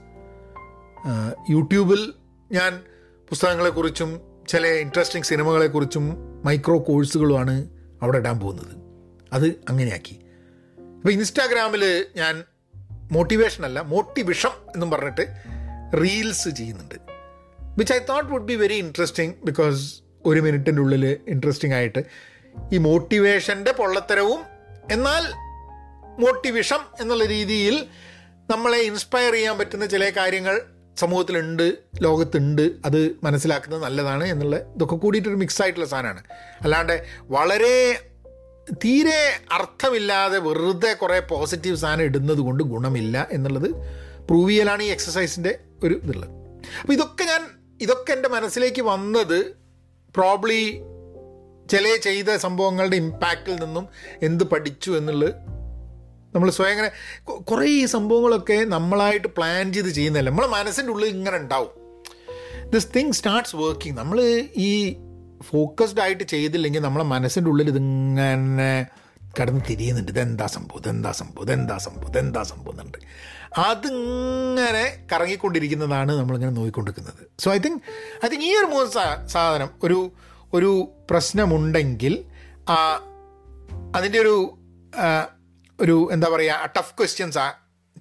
യൂട്യൂബിൽ ഞാൻ പുസ്തകങ്ങളെക്കുറിച്ചും ചില ഇൻട്രസ്റ്റിംഗ് സിനിമകളെക്കുറിച്ചും മൈക്രോ കോഴ്സുകളുമാണ് അവിടെ ഇടാൻ പോകുന്നത്. അത് അങ്ങനെയാക്കി. അപ്പോൾ ഇൻസ്റ്റാഗ്രാമിൽ ഞാൻ മോട്ടിവേഷൻ അല്ല മോട്ടിവിഷം എന്നും പറഞ്ഞിട്ട് റീൽസ് ചെയ്യുന്നുണ്ട്. Which I thought would be very interesting because ഒരു മിനിറ്റിന്റെ ഉള്ളിൽ ഇൻട്രസ്റ്റിംഗ് ആയിട്ട് ഈ മോട്ടിവേഷന്റെ പൊള്ളത്തരവും എന്നാൽ മോട്ടിവിഷം എന്നുള്ള രീതിയിൽ നമ്മളെ ഇൻസ്പയർ ചെയ്യാൻ പറ്റുന്ന ചില കാര്യങ്ങൾ സമൂഹത്തിലുണ്ട് ലോകത്തുണ്ട് അത് മനസ്സിലാക്കുന്നത് നല്ലതാണ് എന്നുള്ള ഇതൊക്കെ കൂടിയിട്ടൊരു മിക്സ് ആയിട്ടുള്ള സാധനമാണ്. അല്ലാണ്ട് വളരെ തീരെ അർത്ഥമില്ലാതെ വെറുതെ കുറേ പോസിറ്റീവ് സാധനം ഇടുന്നത് കൊണ്ട് ഗുണമില്ല എന്നുള്ളത് പ്രൂവ് ചെയ്യലാണ് ഈ എക്സസൈസിന്റെ ഒരു ഇതുള്ളത്. അപ്പോൾ ഇതൊക്കെ ഞാൻ ഇതൊക്കെ എന്റെ മനസ്സിലേക്ക് വന്നത് പ്രോബ്ലി ചില ചെയ്ത സംഭവങ്ങളുടെ ഇമ്പാക്റ്റിൽ നിന്നും എന്ത് പഠിച്ചു എന്നുള്ളത് നമ്മൾ സ്വയം ഇങ്ങനെ കുറേ ഈ സംഭവങ്ങളൊക്കെ നമ്മളായിട്ട് പ്ലാൻ ചെയ്ത് ചെയ്യുന്നതല്ല. നമ്മളെ മനസ്സിന്റെ ഉള്ളിൽ ഇങ്ങനെ ഉണ്ടാവും. ദിസ് തിങ് സ്റ്റാർട്ട്സ് വർക്കിംഗ് നമ്മൾ ഈ ഫോക്കസ്ഡ് ആയിട്ട് ചെയ്തില്ലെങ്കിൽ നമ്മളെ മനസ്സിന്റെ ഉള്ളിൽ ഇതിങ്ങനെ കടന്ന് തിരിയുന്നുണ്ട്. ഇതെന്താ സംഭവം? ഇതെന്താ സംഭവം? ഇതെന്താ സംഭവം? ഇതെന്താ സംഭവം എന്നുണ്ട്. അതിങ്ങനെ കറങ്ങിക്കൊണ്ടിരിക്കുന്നതാണ് നമ്മളിങ്ങനെ നോക്കിക്കൊണ്ടിരിക്കുന്നത്. So I think I think ഈ ഒരു മൂന്ന് സാധനം ഒരു ഒരു പ്രശ്നമുണ്ടെങ്കിൽ അതിന്റെ ഒരു ഒരു എന്താ പറയുക ടഫ് ക്വസ്റ്റ്യൻസ് ആ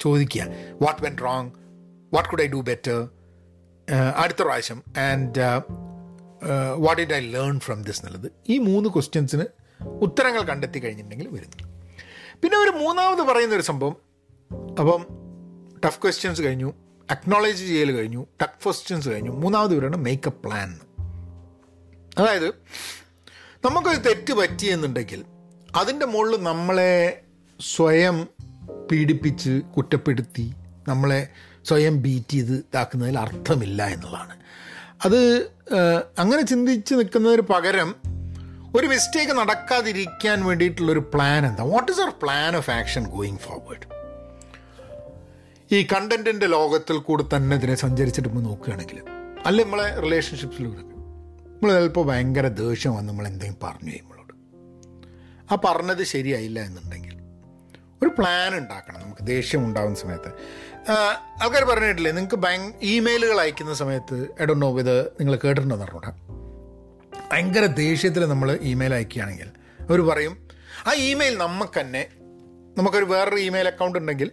ചോദിക്കുക. What went wrong what could I do better അടുത്ത പ്രാവശ്യം. And what it I learn from this എന്നുള്ളത് ഈ മൂന്ന് ക്വസ്റ്റ്യൻസിന് ഉത്തരങ്ങൾ കണ്ടെത്തി കഴിഞ്ഞിട്ടുണ്ടെങ്കിൽ വരുന്നു. പിന്നെ ഒരു മൂന്നാമത് പറയുന്ന ഒരു സംഭവം. അപ്പം ടഫ് ക്വസ്റ്റ്യൻസ് കഴിഞ്ഞു അക്നോളജ് ചെയ്യൽ കഴിഞ്ഞു ടഫ് ക്വസ്റ്റ്യൻസ് കഴിഞ്ഞു. മൂന്നാമത് വരെയാണ് മേക്ക് എ പ്ലാൻ അതായത് നമുക്കൊരു തെറ്റ് പറ്റിയെന്നുണ്ടെങ്കിൽ അതിന്റെ മുകളിൽ നമ്മളെ സ്വയം പീഡിപ്പിച്ച് കുറ്റപ്പെടുത്തി നമ്മളെ സ്വയം ബീറ്റ് ചെയ്ത് ഇതാക്കുന്നതിൽ അർത്ഥമില്ല എന്നുള്ളതാണ്. അത് അങ്ങനെ ചിന്തിച്ച് നിൽക്കുന്നതിന് പകരം ഒരു മിസ്റ്റേക്ക് നടക്കാതിരിക്കാൻ വേണ്ടിയിട്ടുള്ളൊരു പ്ലാൻ എന്താ? What is our plan of action going forward ഈ കണ്ടന്റിന്റെ ലോകത്തിൽ കൂടെ തന്നെ ഇതിനെ സഞ്ചരിച്ചിട്ട് നമ്മൾ നോക്കുകയാണെങ്കിൽ അല്ല നമ്മളെ റിലേഷൻഷിപ്സിൽ നമ്മൾ ചിലപ്പോൾ ഭയങ്കര ദേഷ്യം വന്ന് നമ്മൾ എന്തെങ്കിലും പറഞ്ഞു നമ്മളോട്. ആ പറഞ്ഞത് ശരിയായില്ല എന്നുണ്ടെങ്കിൽ ഒരു പ്ലാൻ ഉണ്ടാക്കണം. നമുക്ക് ദേഷ്യം ഉണ്ടാകുന്ന സമയത്ത്. ആൾക്കാർ പറഞ്ഞിട്ടില്ലേ നിങ്ങൾക്ക് ബാങ്ക് ഇമെയിലുകൾ അയക്കുന്ന സമയത്ത് എഡോ നോ ഇത് നിങ്ങൾ കേട്ടിട്ടുണ്ടെന്ന് പറഞ്ഞുകൂടാ ഭയങ്കര ദേഷ്യത്തിൽ നമ്മൾ ഇമെയിൽ അയക്കുകയാണെങ്കിൽ അവർ പറയും ആ ഇമെയിൽ നമുക്ക് തന്നെ നമുക്കൊരു വേറൊരു ഇമെയിൽ അക്കൗണ്ട് ഉണ്ടെങ്കിൽ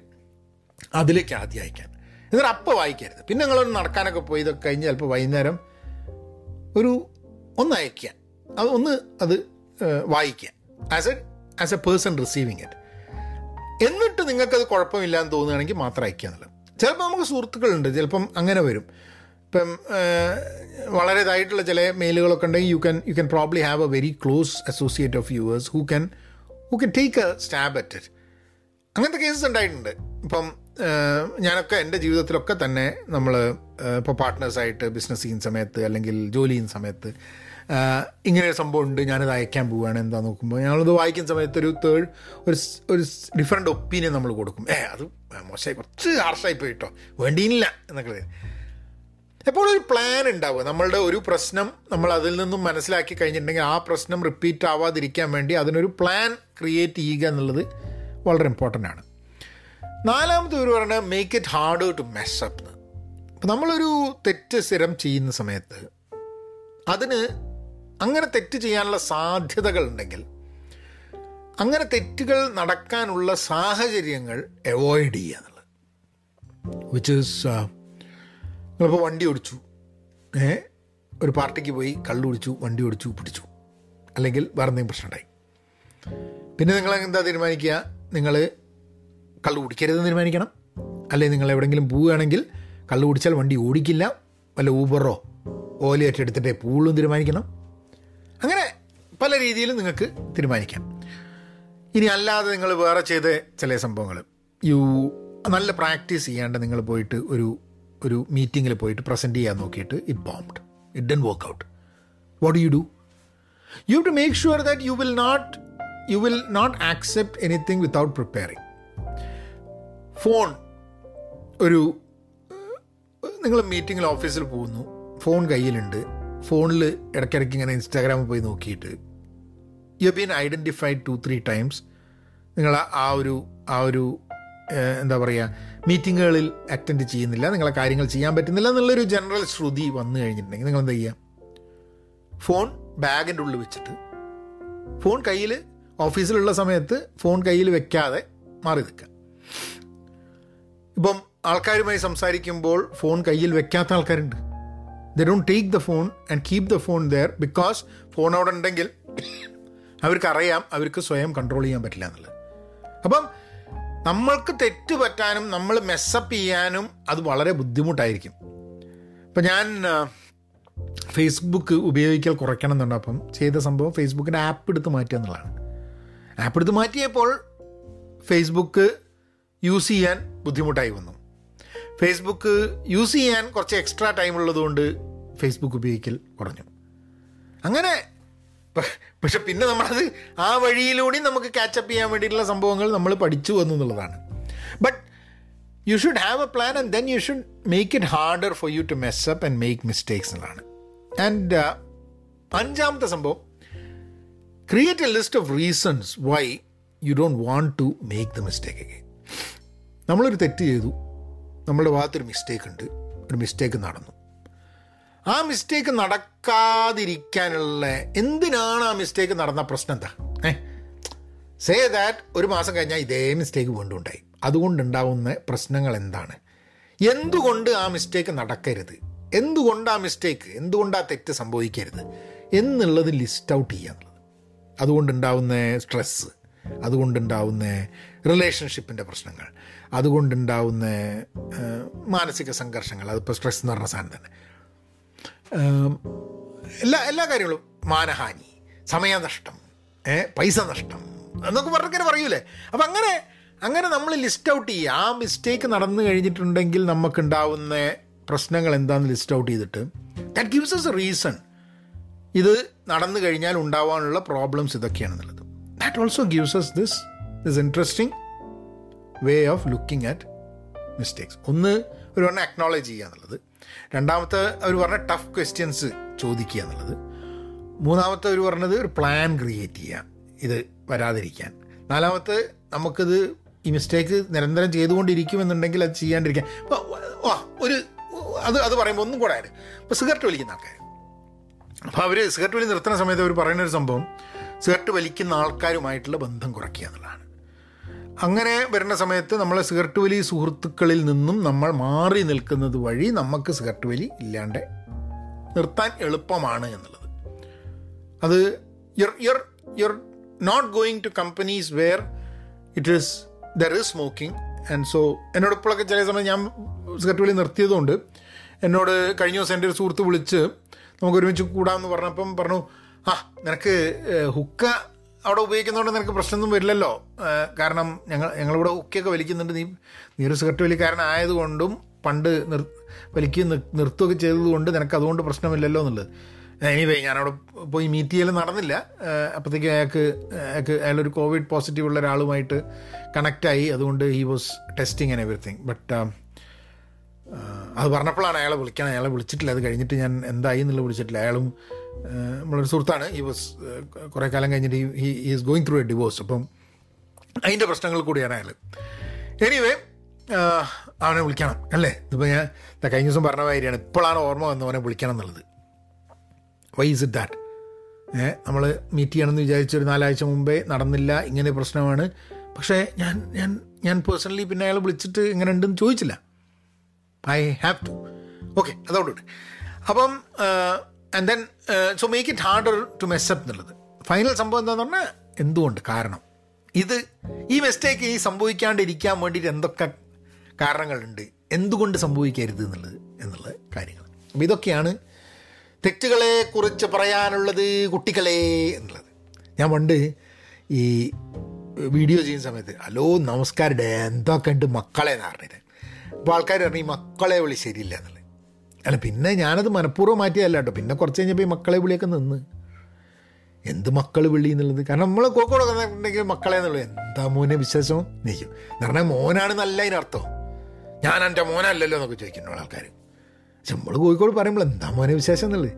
അതിലേക്ക് ആദ്യം അയക്കാൻ. എന്നിട്ട് അപ്പോൾ വായിക്കരുത്. പിന്നെ നിങ്ങളൊന്ന് നടക്കാനൊക്കെ പോയി ഇതൊക്കെ കഴിഞ്ഞ് ചിലപ്പോൾ വൈകുന്നേരം ഒരു ഒന്ന് അയക്കുക അത് ഒന്ന് അത് വായിക്കുക. As a as a person receiving it എന്നിട്ട് നിങ്ങൾക്കത് കുഴപ്പമില്ല എന്ന് തോന്നുകയാണെങ്കിൽ മാത്രം അയക്കുക എന്നുള്ളത്. ചിലപ്പോൾ നമുക്ക് സുഹൃത്തുക്കളുണ്ട് ചിലപ്പം അങ്ങനെ വരും. ഇപ്പം വളരെ ഇതായിട്ടുള്ള ചില മെയിലുകളൊക്കെ ഉണ്ടെങ്കിൽ you can you can probably have a very close associate of yours who can who can take a stab at it അങ്ങനത്തെ കേസസ് ഉണ്ടായിട്ടുണ്ട്. ഇപ്പം ഞാനൊക്കെ എന്റെ ജീവിതത്തിലൊക്കെ തന്നെ നമ്മൾ ഇപ്പോൾ പാർട്ട്നേഴ്സായിട്ട് ബിസിനസ് ചെയ്യുന്ന സമയത്ത് അല്ലെങ്കിൽ ജോലി ചെയ്യുന്ന സമയത്ത് ഇങ്ങനെ ഒരു സംഭവം ഉണ്ട് ഞാനത് അയക്കാൻ പോവുകയാണ് എന്താ നോക്കുമ്പോൾ ഞങ്ങളത് വായിക്കുന്ന സമയത്ത് ഒരു തേർഡ് ഒരു ഒരു ഡിഫറെന്റ് ഒപ്പീനിയൻ നമ്മൾ കൊടുക്കും. ഏ അത് മോശമായി കുറച്ച് ഹാർഷായി പോയിട്ടോ വേണ്ടിയില്ല എന്നൊക്കെ എപ്പോഴും ഒരു പ്ലാൻ ഉണ്ടാവുക. നമ്മളുടെ ഒരു പ്രശ്നം നമ്മൾ അതിൽ നിന്നും മനസ്സിലാക്കി കഴിഞ്ഞിട്ടുണ്ടെങ്കിൽ ആ പ്രശ്നം റിപ്പീറ്റ് ആവാതിരിക്കാൻ വേണ്ടി അതിനൊരു പ്ലാൻ ക്രിയേറ്റ് ചെയ്യുക എന്നുള്ളത് വളരെ ഇമ്പോർട്ടന്റ് ആണ്. നാലാമത്തെ ഒരു പറയുന്നത് make it hard to mess അപ്പം നമ്മളൊരു തെറ്റ് സ്ഥിരം ചെയ്യുന്ന സമയത്ത് അതിന് അങ്ങനെ തെറ്റ് ചെയ്യാനുള്ള സാധ്യതകൾ ഉണ്ടെങ്കിൽ അങ്ങനെ തെറ്റുകൾ നടക്കാനുള്ള സാഹചര്യങ്ങൾ അവോയ്ഡ് ചെയ്യുക എന്നുള്ളത്. വിച്ച് ഈസ് നിങ്ങളിപ്പോൾ വണ്ടി ഓടിച്ചു. ഏ? ഒരു പാർട്ടിക്ക് പോയി കള്ളു കുടിച്ചു വണ്ടി ഓടിച്ചു പിടിച്ചു. അല്ലെങ്കിൽ വേറെ എന്തെങ്കിലും പ്രശ്നമുണ്ടായി. പിന്നെ നിങ്ങൾ എന്താ തീരുമാനിക്കുക? നിങ്ങൾ കള്ളു കുടിക്കരുതെന്ന് തീരുമാനിക്കണം. അല്ലെങ്കിൽ നിങ്ങൾ എവിടെയെങ്കിലും പോവുകയാണെങ്കിൽ കള്ളു കുടിച്ചാൽ വണ്ടി ഓടിക്കില്ല. വല്ല ഊബറോ ഓലയൊക്കെ ഏറ്റെടുത്തിട്ടേ പൂളും തീരുമാനിക്കണം. പല രീതിയിലും നിങ്ങൾക്ക് തീരുമാനിക്കാം. ഇനി അല്ലാതെ നിങ്ങൾ വേറെ ചെയ്ത ചില സംഭവങ്ങൾ. യു നല്ല പ്രാക്ടീസ് ചെയ്യാണ്ട് നിങ്ങൾ പോയിട്ട് ഒരു ഒരു മീറ്റിങ്ങിൽ പോയിട്ട് പ്രസന്റ് ചെയ്യാൻ നോക്കിയിട്ട് it bombed it didn't work out what you do you to make sure that you will not you will not accept anything without preparing phone ഒരു നിങ്ങൾ മീറ്റിങ്ങിൽ ഓഫീസിൽ പോകുന്നു. ഫോൺ കയ്യിലുണ്ട്. ഫോണിൽ ഇടയ്ക്കിടയ്ക്ക് ഇങ്ങനെ ഇൻസ്റ്റാഗ്രാമിൽ പോയി നോക്കിയിട്ട് you been identified two three times നിങ്ങൾ ആ ഒരു ആ ഒരു എന്താ പറയുക മീറ്റിങ്ങുകളിൽ അറ്റൻഡ് ചെയ്യുന്നില്ല. നിങ്ങളെ കാര്യങ്ങൾ ചെയ്യാൻ പറ്റുന്നില്ല എന്നുള്ളൊരു ജനറൽ ശ്രുതി വന്നു കഴിഞ്ഞിട്ടുണ്ടെങ്കിൽ നിങ്ങൾ എന്താ ചെയ്യുക ഫോൺ ബാഗിന്റെ ഉള്ളിൽ വെച്ചിട്ട് ഫോൺ കയ്യിൽ ഓഫീസിലുള്ള സമയത്ത് ഫോൺ കയ്യിൽ വെക്കാതെ മാറി നിൽക്കുക. ഇപ്പം ആൾക്കാരുമായി സംസാരിക്കുമ്പോൾ ഫോൺ കയ്യിൽ വെക്കാത്ത ആൾക്കാരുണ്ട്. They don't take the phone and keep the phone there because phone അവിടെ ഉണ്ടെങ്കിൽ അവർക്ക് അറിയാം അവർക്ക് സ്വയം കൺട്രോൾ ചെയ്യാൻ പറ്റില്ല എന്നുള്ളത്. അപ്പം നമ്മൾക്ക് തെറ്റ് പറ്റാനും നമ്മൾ മെസ്സപ്പ് ചെയ്യാനും അത് വളരെ ബുദ്ധിമുട്ടായിരിക്കും. ഇപ്പം ഞാൻ ഫേസ്ബുക്ക് ഉപയോഗിക്കൽ കുറയ്ക്കണം എന്നുണ്ട് അപ്പം ചെയ്ത സംഭവം ഫേസ്ബുക്കിന്റെ ആപ്പ് എടുത്ത് മാറ്റുക എന്നുള്ളതാണ്. ആപ്പ് എടുത്ത് മാറ്റിയപ്പോൾ ഫേസ്ബുക്ക് യൂസ് ചെയ്യാൻ ബുദ്ധിമുട്ടായി വന്നു. ഫേസ്ബുക്ക് യൂസ് ചെയ്യാൻ കുറച്ച് എക്സ്ട്രാ ടൈം ഉള്ളതുകൊണ്ട് ഫേസ്ബുക്ക് ഉപയോഗിക്കൽ കുറഞ്ഞു. അങ്ങനെ പക്ഷെ പിന്നെ നമ്മളത് ആ വഴിയിലൂടെ നമുക്ക് ക്യാച്ചപ്പ് ചെയ്യാൻ വേണ്ടിയിട്ടുള്ള സംഭവങ്ങൾ നമ്മൾ പഠിച്ചു വന്നു എന്നുള്ളതാണ് but you should have a plan and then you should make it harder for you to mess up and make mistakes എന്നുള്ളതാണ് ആൻഡ് അഞ്ചാമത്തെ സംഭവം create a list of reasons why you don't want to make the mistake again നമ്മളൊരു തെറ്റ് ചെയ്തു നമ്മളുടെ ഭാഗത്തൊരു mistake ഉണ്ട് ഒരു mistake നടന്നു. ആ മിസ്റ്റേക്ക് നടക്കാതിരിക്കാനുള്ള എന്തിനാണ് ആ മിസ്റ്റേക്ക് നടന്ന പ്രശ്നം എന്താ? ഏ? സേ ദാറ്റ് ഒരു മാസം കഴിഞ്ഞാൽ ഇതേ മിസ്റ്റേക്ക് വീണ്ടും ഉണ്ടായി. അതുകൊണ്ടുണ്ടാവുന്ന പ്രശ്നങ്ങൾ എന്താണ്? എന്തുകൊണ്ട് ആ മിസ്റ്റേക്ക് നടക്കരുത്? എന്തുകൊണ്ട് ആ മിസ്റ്റേക്ക് എന്തുകൊണ്ട് ആ തെറ്റ് സംഭവിക്കരുത്? എന്നുള്ളത് ലിസ്റ്റ് ഔട്ട് ചെയ്യുക അതുകൊണ്ടുണ്ടാവുന്ന സ്ട്രെസ്സ് അതുകൊണ്ടുണ്ടാവുന്ന റിലേഷൻഷിപ്പിന്റെ പ്രശ്നങ്ങൾ അതുകൊണ്ടുണ്ടാവുന്ന മാനസിക സംഘർഷങ്ങൾ. അതിപ്പോൾ സ്ട്രെസ് എന്ന് പറഞ്ഞ സാധനം തന്നെ. എല്ലാ എല്ലാ കാര്യങ്ങളും. മാനഹാനി സമയനഷ്ടം പൈസ നഷ്ടം എന്നൊക്കെ പറഞ്ഞിങ്ങനെ പറയൂലേ? അപ്പം അങ്ങനെ അങ്ങനെ നമ്മൾ ലിസ്റ്റ് ഔട്ട് ചെയ്യുക ആ മിസ്റ്റേക്ക് നടന്നു കഴിഞ്ഞിട്ടുണ്ടെങ്കിൽ നമുക്കുണ്ടാവുന്ന പ്രശ്നങ്ങൾ എന്താണെന്ന് ലിസ്റ്റ് ഔട്ട് ചെയ്തിട്ട്. ദാറ്റ് ഗിവ്സ് എസ് റീസൺ ഇത് നടന്നു കഴിഞ്ഞാൽ ഉണ്ടാവാനുള്ള problems ഇതൊക്കെയാണെന്നുള്ളത്. That also gives us this this interesting way of looking at mistakes ഒന്ന് ഒരു ഒന്ന് അക്നോളജ് ചെയ്യുക എന്നുള്ളത്. രണ്ടാമത്തെ അവർ പറഞ്ഞ ടഫ് ക്വസ്റ്റ്യൻസ് ചോദിക്കുക എന്നുള്ളത്. മൂന്നാമത്തെ അവർ പറഞ്ഞത് ഒരു പ്ലാൻ ക്രിയേറ്റ് ചെയ്യുക ഇത് വരാതിരിക്കാൻ. നാലാമത്തെ നമുക്കിത് ഈ മിസ്റ്റേക്ക് നിരന്തരം ചെയ്തുകൊണ്ടിരിക്കുമെന്നുണ്ടെങ്കിൽ അത് ചെയ്യാണ്ടിരിക്കാൻ. ആ ഒരു അത് അത് പറയുമ്പോൾ ഒന്നും കൂടെ ആര് ഇപ്പോൾ സിഗരറ്റ് വലിക്കുന്ന ആൾക്കാർ അപ്പോൾ അവർ സിഗരറ്റ് വലി നിർത്തുന്ന സമയത്ത് അവർ പറയുന്ന ഒരു സംഭവം സിഗരറ്റ് വലിക്കുന്ന ആൾക്കാരുമായിട്ടുള്ള ബന്ധം കുറയ്ക്കുക എന്നുള്ളതാണ്. അങ്ങനെ വരുന്ന സമയത്ത് നമ്മളെ സിഗരറ്റ് വലി സുഹൃത്തുക്കളിൽ നിന്നും നമ്മൾ മാറി നിൽക്കുന്നത് വഴി നമുക്ക് സിഗരറ്റ് വലി ഇല്ലാണ്ട് നിർത്താൻ എളുപ്പമാണ് എന്നുള്ളത്. അത് you're you're you're not going to companies where it is there is smoking and so എന്നോട് ഇപ്പോഴൊക്കെ ചില സമയം ഞാൻ സിഗരറ്റ് വലി നിർത്തിയതുകൊണ്ട് എന്നോട് കഴിഞ്ഞ ദിവസം എന്റെ ഒരു സുഹൃത്ത് വിളിച്ച് നമുക്ക് ഒരുമിച്ച് കൂടാമെന്ന് പറഞ്ഞപ്പം പറഞ്ഞു ആ നിനക്ക് ഹുക്ക അവിടെ ഉപയോഗിക്കുന്നതുകൊണ്ട് നിനക്ക് പ്രശ്നമൊന്നും വരില്ലല്ലോ. കാരണം ഞങ്ങൾ ഞങ്ങളിവിടെ ഒക്കെ വലിക്കുന്നുണ്ട്. നീ നീ ഒരു സിഗരറ്റ് വലിക്കാരനായതുകൊണ്ടും പണ്ട് നിർ വലിക്കുകയും നിർ- നിർത്തുകയൊക്കെ ചെയ്തതുകൊണ്ട് നിനക്ക് അതുകൊണ്ട് പ്രശ്നമില്ലല്ലോ എന്നുള്ളത്. എനിവേ ഞാനവിടെ പോയി മീറ്റ് ചെയ്യൽ നടന്നില്ല. അപ്പോഴത്തേക്കും അയാൾക്ക് അയാൾക്ക് അയാളൊരു കോവിഡ് പോസിറ്റീവ് ഉള്ള ഒരാളുമായിട്ട് കണക്റ്റായി അതുകൊണ്ട് he was testing and everything but അത് പറഞ്ഞപ്പോഴാണ് അയാളെ വിളിക്കണം. അയാളെ വിളിച്ചിട്ടില്ല. അത് കഴിഞ്ഞിട്ട് ഞാൻ എന്തായി എന്നുള്ളത് വിളിച്ചിട്ടില്ല. അയാളും നമ്മളൊരു സുഹൃത്താണ്. ഈ വാസ് കുറേ കാലം കഴിഞ്ഞിട്ട് he is going through a divorce അപ്പം അതിന്റെ പ്രശ്നങ്ങൾ കൂടിയാണ് അയാൾ എനിവേ അവനെ വിളിക്കണം അല്ലേ? ഇതിപ്പോൾ ഞാൻ കഴിഞ്ഞ ദിവസം പറഞ്ഞ കാര്യമാണ് ഇപ്പോഴാണ് ഓർമ്മ വന്ന് അവനെ വിളിക്കണം എന്നുള്ളത്. വൈ ഇസ് ഇറ്റ് ദാറ്റ് നമ്മൾ മീറ്റ് ചെയ്യണമെന്ന് വിചാരിച്ച ഒരു നാലാഴ്ച മുമ്പേ നടന്നില്ല ഇങ്ങനെ പ്രശ്നമാണ്. പക്ഷേ ഞാൻ ഞാൻ ഞാൻ പേഴ്സണലി പിന്നെ അയാൾ വിളിച്ചിട്ട് എങ്ങനെ ഉണ്ടെന്ന് ചോദിച്ചില്ല. ഐ ഹാവ് ടു ഓക്കെ അതോടുകൂടി അപ്പം and then so make it harder to mess up എന്നുള്ളത്. ഫൈനൽ സംഭവം എന്താണെന്ന് പറഞ്ഞാൽ എന്തുകൊണ്ട്? കാരണം ഇത് ഈ മിസ്റ്റേക്ക് ഈ സംഭവിക്കാണ്ടിരിക്കാൻ വേണ്ടിയിട്ട് എന്തൊക്കെ കാരണങ്ങളുണ്ട്? എന്തുകൊണ്ട് സംഭവിക്കരുത് എന്നുള്ളത് എന്നുള്ള കാര്യങ്ങൾ. അപ്പോൾ ഇതൊക്കെയാണ് തെറ്റുകളെ കുറിച്ച് പറയാനുള്ളത് കുട്ടികളെ എന്നുള്ളത്. ഞാൻ പണ്ട് ഈ വീഡിയോ ചെയ്യുന്ന സമയത്ത് ഹലോ നമസ്കാരം എന്തൊക്കെ ഉണ്ട് മക്കളെ? എന്ന് പറഞ്ഞിട്ട്. അപ്പോൾ ആൾക്കാർ പറഞ്ഞു ഈ മക്കളെ വിളി ശരിയില്ല എന്നുള്ളത്. അല്ല പിന്നെ ഞാനത് മനഃപൂർവം മാറ്റിയതല്ല കേട്ടോ. പിന്നെ കുറച്ച് കഴിഞ്ഞപ്പോൾ ഈ മക്കളെ വിളിയൊക്കെ നിന്ന്. എന്ത് മക്കൾ വിളി എന്നുള്ളത്? കാരണം നമ്മൾ കോക്കോടൊക്കെ മക്കളെ എന്നുള്ളത് എന്താ മോനെ വിശേഷം? നിൽക്കും എന്ന് പറഞ്ഞാൽ മോനാണ് നല്ല അതിനർത്ഥം. ഞാൻ എന്റെ മോനല്ലല്ലോ എന്നൊക്കെ ചോദിക്കുന്നു ആൾക്കാർ പക്ഷെ നമ്മൾ കോഴിക്കോട് പറയുമ്പോൾ എന്താ മോനെ വിശേഷം എന്നുള്ളത്?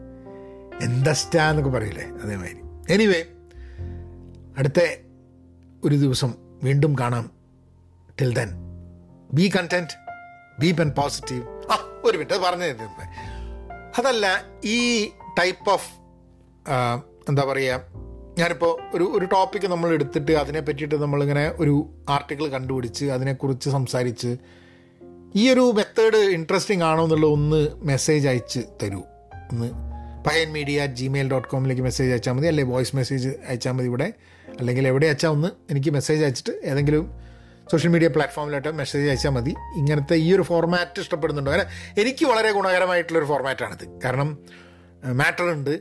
എന്താ സ്റ്റാ എന്നൊക്കെ പറയില്ലേ? അതേമാതിരി. എനിവേ അടുത്ത ഒരു ദിവസം വീണ്ടും കാണാം. Till then be content be pen positive ഒരു മിനിറ്റ് പറഞ്ഞു തരുന്നത്. അതല്ല ഈ ടൈപ്പ് ഓഫ് എന്താ പറയുക ഞാനിപ്പോൾ ഒരു ഒരു ടോപ്പിക്ക് നമ്മൾ എടുത്തിട്ട് അതിനെ പറ്റിയിട്ട് നമ്മളിങ്ങനെ ഒരു ആർട്ടിക്കിൾ കണ്ടുപിടിച്ച് അതിനെക്കുറിച്ച് സംസാരിച്ച് ഈ ഒരു മെത്തേഡ് ഇൻട്രസ്റ്റിംഗ് ആണോ എന്നുള്ള ഒന്ന് മെസ്സേജ് അയച്ച് തരൂ. ഒന്ന് Payan media at gmail dot കോമിലേക്ക് message അയച്ചാൽ മതി. അല്ലെങ്കിൽ വോയിസ് മെസ്സേജ് അയച്ചാൽ മതി ഇവിടെ. അല്ലെങ്കിൽ എവിടെ അയച്ചാൽ ഒന്ന് എനിക്ക് മെസ്സേജ് അയച്ചിട്ട് ഏതെങ്കിലും സോഷ്യൽ മീഡിയ പ്ലാറ്റ്ഫോമിലോട്ട് മെസ്സേജ് അയച്ചാൽ മതി. ഇങ്ങനത്തെ ഈ ഒരു ഫോർമാറ്റ് ഇഷ്ടപ്പെടുന്നുണ്ടോ? കാരണം എനിക്ക് വളരെ ഗുണകരമായിട്ടുള്ളൊരു ഫോർമാറ്റാണിത് കാരണം മാറ്റർ ഉണ്ട്.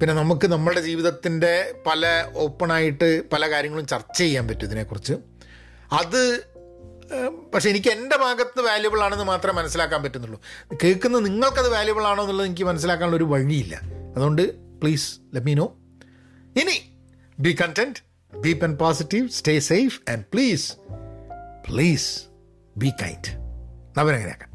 പിന്നെ നമുക്ക് നമ്മളുടെ ജീവിതത്തിന്റെ പല ഓപ്പണായിട്ട് പല കാര്യങ്ങളും ചർച്ച ചെയ്യാൻ പറ്റും ഇതിനെക്കുറിച്ച്. അത് പക്ഷേ എനിക്ക് എന്റെ ഭാഗത്ത് വാല്യുബിൾ ആണെന്ന് മാത്രമേ മനസ്സിലാക്കാൻ പറ്റുന്നുള്ളൂ. കേൾക്കുന്ന നിങ്ങൾക്കത് വാല്യുബിൾ ആണോ എന്നുള്ളത് എനിക്ക് മനസ്സിലാക്കാനുള്ള ഒരു വഴിയില്ല. അതുകൊണ്ട് പ്ലീസ് ലെറ്റ് മീ നോ ഇനി be content be pen positive stay safe and please please be kind അവരങ്ങനെയാക്കാം